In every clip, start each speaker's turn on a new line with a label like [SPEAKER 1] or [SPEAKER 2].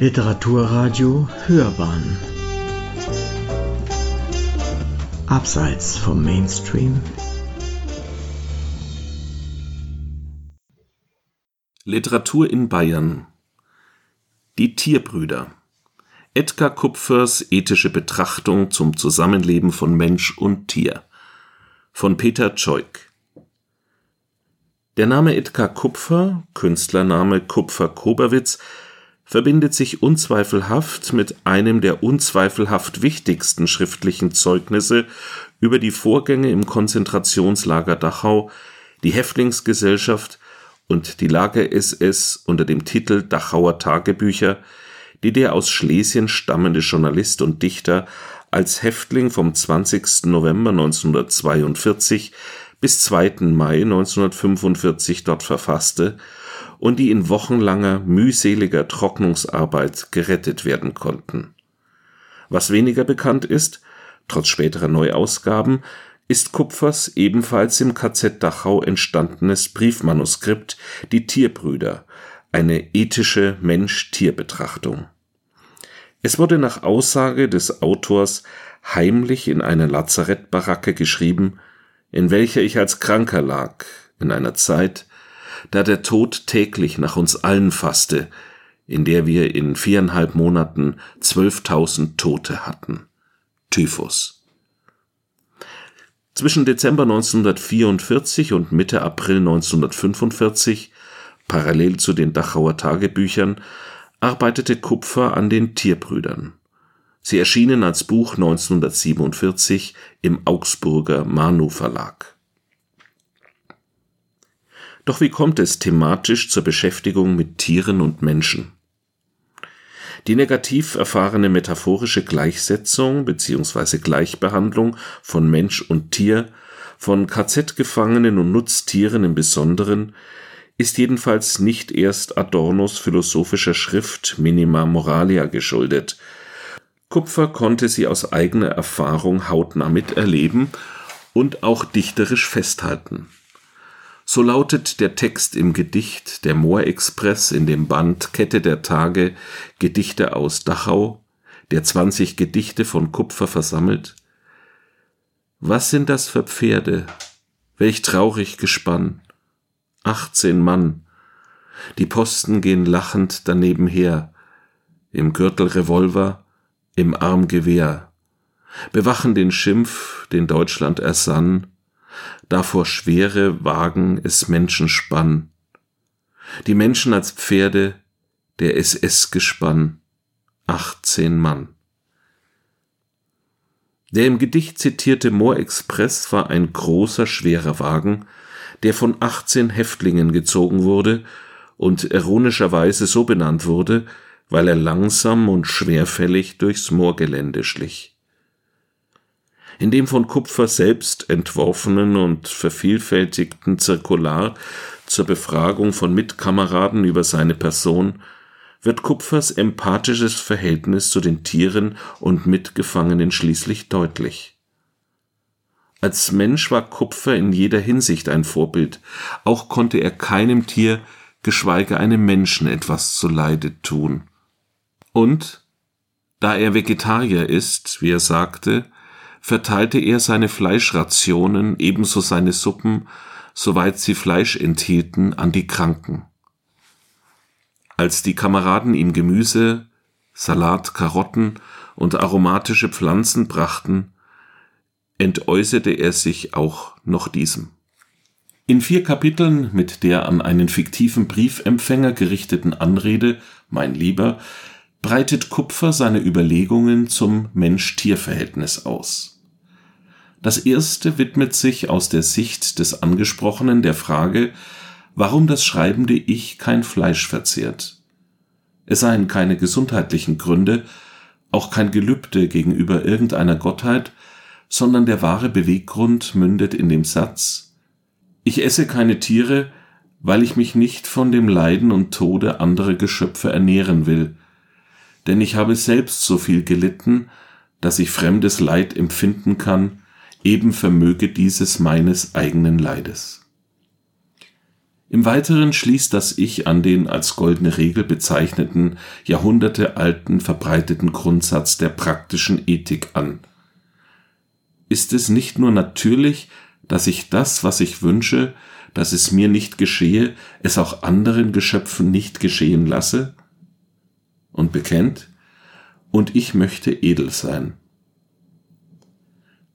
[SPEAKER 1] Literaturradio Hörbahn. Abseits vom Mainstream.
[SPEAKER 2] Literatur in Bayern. Die Tierbrüder. Edgar Kupfers ethische Betrachtung zum Zusammenleben von Mensch und Tier. Von Peter Zeug Der Name Edgar Kupfer, Künstlername Kupfer-Koberwitz, verbindet sich unzweifelhaft mit einem der unzweifelhaft wichtigsten schriftlichen Zeugnisse über die Vorgänge im Konzentrationslager Dachau, die Häftlingsgesellschaft und die Lager-SS unter dem Titel Dachauer Tagebücher, die der aus Schlesien stammende Journalist und Dichter als Häftling vom 20. November 1942 bis 2. Mai 1945 dort verfasste und die in wochenlanger, mühseliger Trocknungsarbeit gerettet werden konnten. Was weniger bekannt ist, trotz späterer Neuausgaben, ist Kupfers ebenfalls im KZ Dachau entstandenes Briefmanuskript Die Tierbrüder, eine ethische Mensch-Tier-Betrachtung. Es wurde nach Aussage des Autors heimlich in einer Lazarettbaracke geschrieben, in welcher ich als Kranker lag, in einer Zeit, da der Tod täglich nach uns allen fasste, in der wir in viereinhalb Monaten zwölftausend Tote hatten. Typhus. Zwischen Dezember 1944 und Mitte April 1945, parallel zu den Dachauer Tagebüchern, arbeitete Kupfer an den Tierbrüdern. Sie erschienen als Buch 1947 im Augsburger Manu Verlag. Doch wie kommt es thematisch zur Beschäftigung mit Tieren und Menschen? Die negativ erfahrene metaphorische Gleichsetzung bzw. Gleichbehandlung von Mensch und Tier, von KZ-Gefangenen und Nutztieren im Besonderen, ist jedenfalls nicht erst Adornos philosophischer Schrift Minima Moralia geschuldet. Kupfer konnte sie aus eigener Erfahrung hautnah miterleben und auch dichterisch festhalten. So lautet der Text im Gedicht Der Moorexpress in dem Band Kette der Tage Gedichte aus Dachau, der 20 Gedichte von Kupfer versammelt. Was sind das für Pferde? Welch traurig Gespann. 18 Mann. Die Posten gehen lachend daneben her. Im Gürtel Revolver, im Arm Gewehr. Bewachen den Schimpf, den Deutschland ersann, davor schwere Wagen es Menschen spann. Die Menschen als Pferde, der SS-Gespann, 18 Mann. Der im Gedicht zitierte Moorexpress war ein großer, schwerer Wagen, der von 18 Häftlingen gezogen wurde und ironischerweise so benannt wurde, weil er langsam und schwerfällig durchs Moorgelände schlich. In dem von Kupfer selbst entworfenen und vervielfältigten Zirkular zur Befragung von Mitkameraden über seine Person wird Kupfers empathisches Verhältnis zu den Tieren und Mitgefangenen schließlich deutlich. Als Mensch war Kupfer in jeder Hinsicht ein Vorbild, auch konnte er keinem Tier, geschweige einem Menschen etwas zuleide tun. Und, da er Vegetarier ist, wie er sagte, verteilte er seine Fleischrationen, ebenso seine Suppen, soweit sie Fleisch enthielten, an die Kranken. Als die Kameraden ihm Gemüse, Salat, Karotten und aromatische Pflanzen brachten, entäußerte er sich auch noch diesem. In vier Kapiteln mit der an einen fiktiven Briefempfänger gerichteten Anrede Mein Lieber breitet Kupfer seine Überlegungen zum Mensch-Tier-Verhältnis aus. Das erste widmet sich aus der Sicht des Angesprochenen der Frage, warum das schreibende Ich kein Fleisch verzehrt. Es seien keine gesundheitlichen Gründe, auch kein Gelübde gegenüber irgendeiner Gottheit, sondern der wahre Beweggrund mündet in dem Satz Ich esse keine Tiere, weil ich mich nicht von dem Leiden und Tode anderer Geschöpfe ernähren will, denn ich habe selbst so viel gelitten, dass ich fremdes Leid empfinden kann, eben vermöge dieses meines eigenen Leides. Im Weiteren schließt das Ich an den als goldene Regel bezeichneten, jahrhundertealten verbreiteten Grundsatz der praktischen Ethik an. Ist es nicht nur natürlich, dass ich das, was ich wünsche, dass es mir nicht geschehe, es auch anderen Geschöpfen nicht geschehen lasse? Und bekennt, und ich möchte edel sein.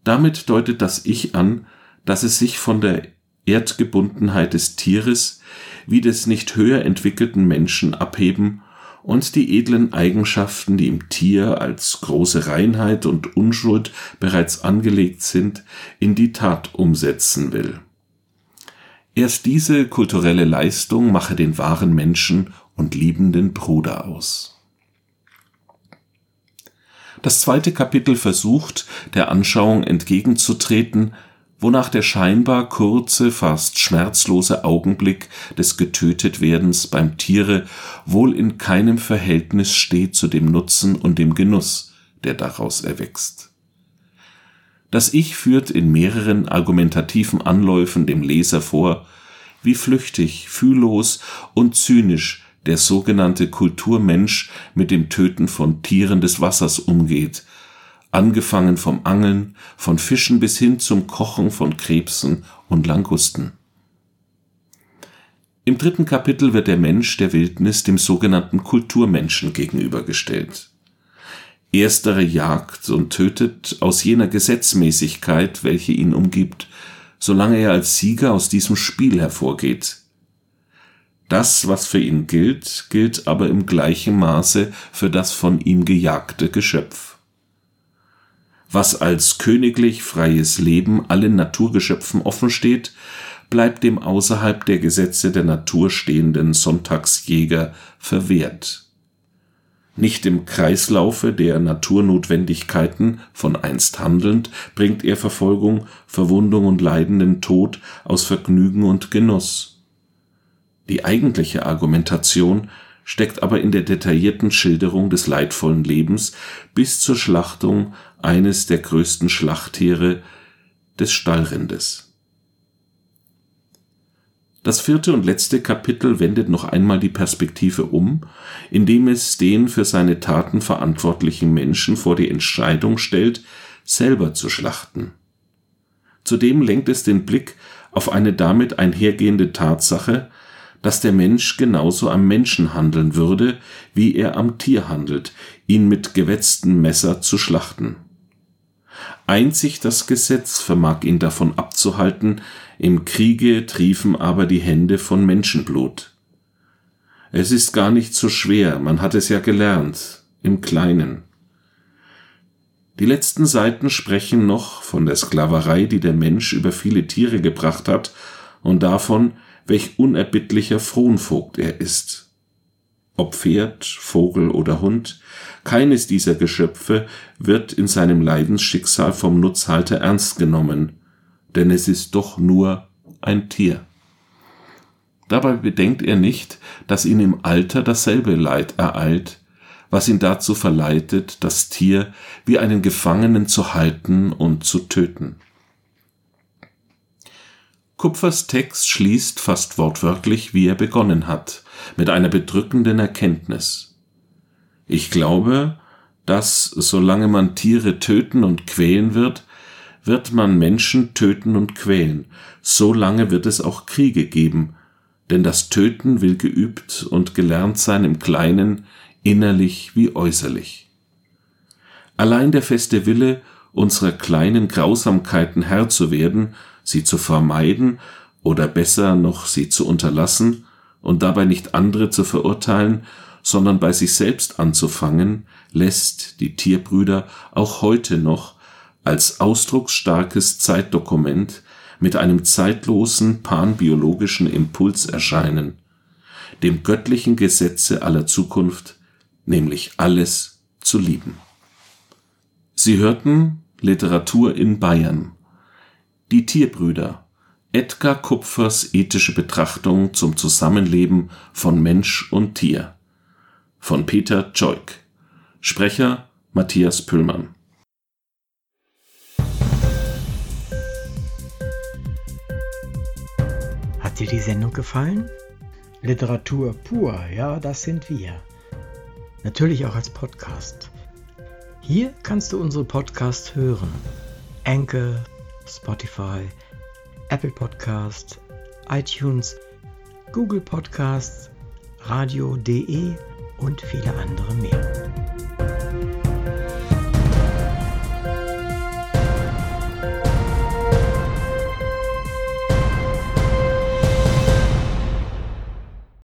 [SPEAKER 2] Damit deutet das Ich an, dass es sich von der Erdgebundenheit des Tieres wie des nicht höher entwickelten Menschen abheben und die edlen Eigenschaften, die im Tier als große Reinheit und Unschuld bereits angelegt sind, in die Tat umsetzen will. Erst diese kulturelle Leistung mache den wahren Menschen und liebenden Bruder aus. Das zweite Kapitel versucht, der Anschauung entgegenzutreten, wonach der scheinbar kurze, fast schmerzlose Augenblick des Getötetwerdens beim Tiere wohl in keinem Verhältnis steht zu dem Nutzen und dem Genuss, der daraus erwächst. Das Ich führt in mehreren argumentativen Anläufen dem Leser vor, wie flüchtig, fühllos und zynisch der sogenannte Kulturmensch mit dem Töten von Tieren des Wassers umgeht angefangen vom Angeln, von Fischen bis hin zum Kochen von Krebsen und Langusten. Im dritten Kapitel wird der Mensch der Wildnis dem sogenannten Kulturmenschen gegenübergestellt. Erstere jagt und tötet aus jener Gesetzmäßigkeit, welche ihn umgibt, solange er als Sieger aus diesem Spiel hervorgeht. Das, was für ihn gilt, gilt aber im gleichen Maße für das von ihm gejagte Geschöpf was als königlich freies Leben allen Naturgeschöpfen offensteht, bleibt dem außerhalb der Gesetze der Natur stehenden Sonntagsjäger verwehrt. Nicht im Kreislaufe der Naturnotwendigkeiten von einst handelnd, bringt er Verfolgung, Verwundung und leidenden Tod aus Vergnügen und Genuss. Die eigentliche Argumentation steckt aber in der detaillierten Schilderung des leidvollen Lebens bis zur Schlachtung eines der größten Schlachttiere des Stallrindes. Das vierte und letzte Kapitel wendet noch einmal die Perspektive um, indem es den für seine Taten verantwortlichen Menschen vor die Entscheidung stellt, selber zu schlachten. Zudem lenkt es den Blick auf eine damit einhergehende Tatsache, dass der Mensch genauso am Menschen handeln würde, wie er am Tier handelt, ihn mit gewetztem Messer zu schlachten. Einzig das Gesetz vermag ihn davon abzuhalten, im Kriege triefen aber die Hände von Menschenblut. Es ist gar nicht so schwer, man hat es ja gelernt, im Kleinen. Die letzten Seiten sprechen noch von der Sklaverei, die der Mensch über viele Tiere gebracht hat, und davon, welch unerbittlicher Fronvogt er ist. Ob Pferd, Vogel oder Hund, keines dieser Geschöpfe wird in seinem Leidensschicksal vom Nutzhalter ernst genommen, denn es ist doch nur ein Tier. Dabei bedenkt er nicht, dass ihn im Alter dasselbe Leid ereilt, was ihn dazu verleitet, das Tier wie einen Gefangenen zu halten und zu töten. Kupfers Text schließt fast wortwörtlich, wie er begonnen hat, mit einer bedrückenden Erkenntnis. Ich glaube, dass, solange man Tiere töten und quälen wird, wird man Menschen töten und quälen, so lange wird es auch Kriege geben, denn das Töten will geübt und gelernt sein im Kleinen, innerlich wie äußerlich. Allein der feste Wille, unserer kleinen Grausamkeiten Herr zu werden sie zu vermeiden oder besser noch sie zu unterlassen und dabei nicht andere zu verurteilen, sondern bei sich selbst anzufangen, lässt die Tierbrüder auch heute noch als ausdrucksstarkes Zeitdokument mit einem zeitlosen panbiologischen Impuls erscheinen, dem göttlichen Gesetze aller Zukunft, nämlich alles zu lieben. Sie hörten Literatur in Bayern die Tierbrüder. Edgar Kupfers ethische Betrachtung zum Zusammenleben von Mensch und Tier. Von Peter Joik. Sprecher Matthias Püllmann.
[SPEAKER 1] Hat
[SPEAKER 3] dir die Sendung gefallen? Literatur pur, ja, das sind wir. Natürlich auch als Podcast. Hier kannst du unsere Podcasts hören. Anchor, Spotify, Apple Podcast, iTunes, Google Podcasts, radio.de und viele andere mehr.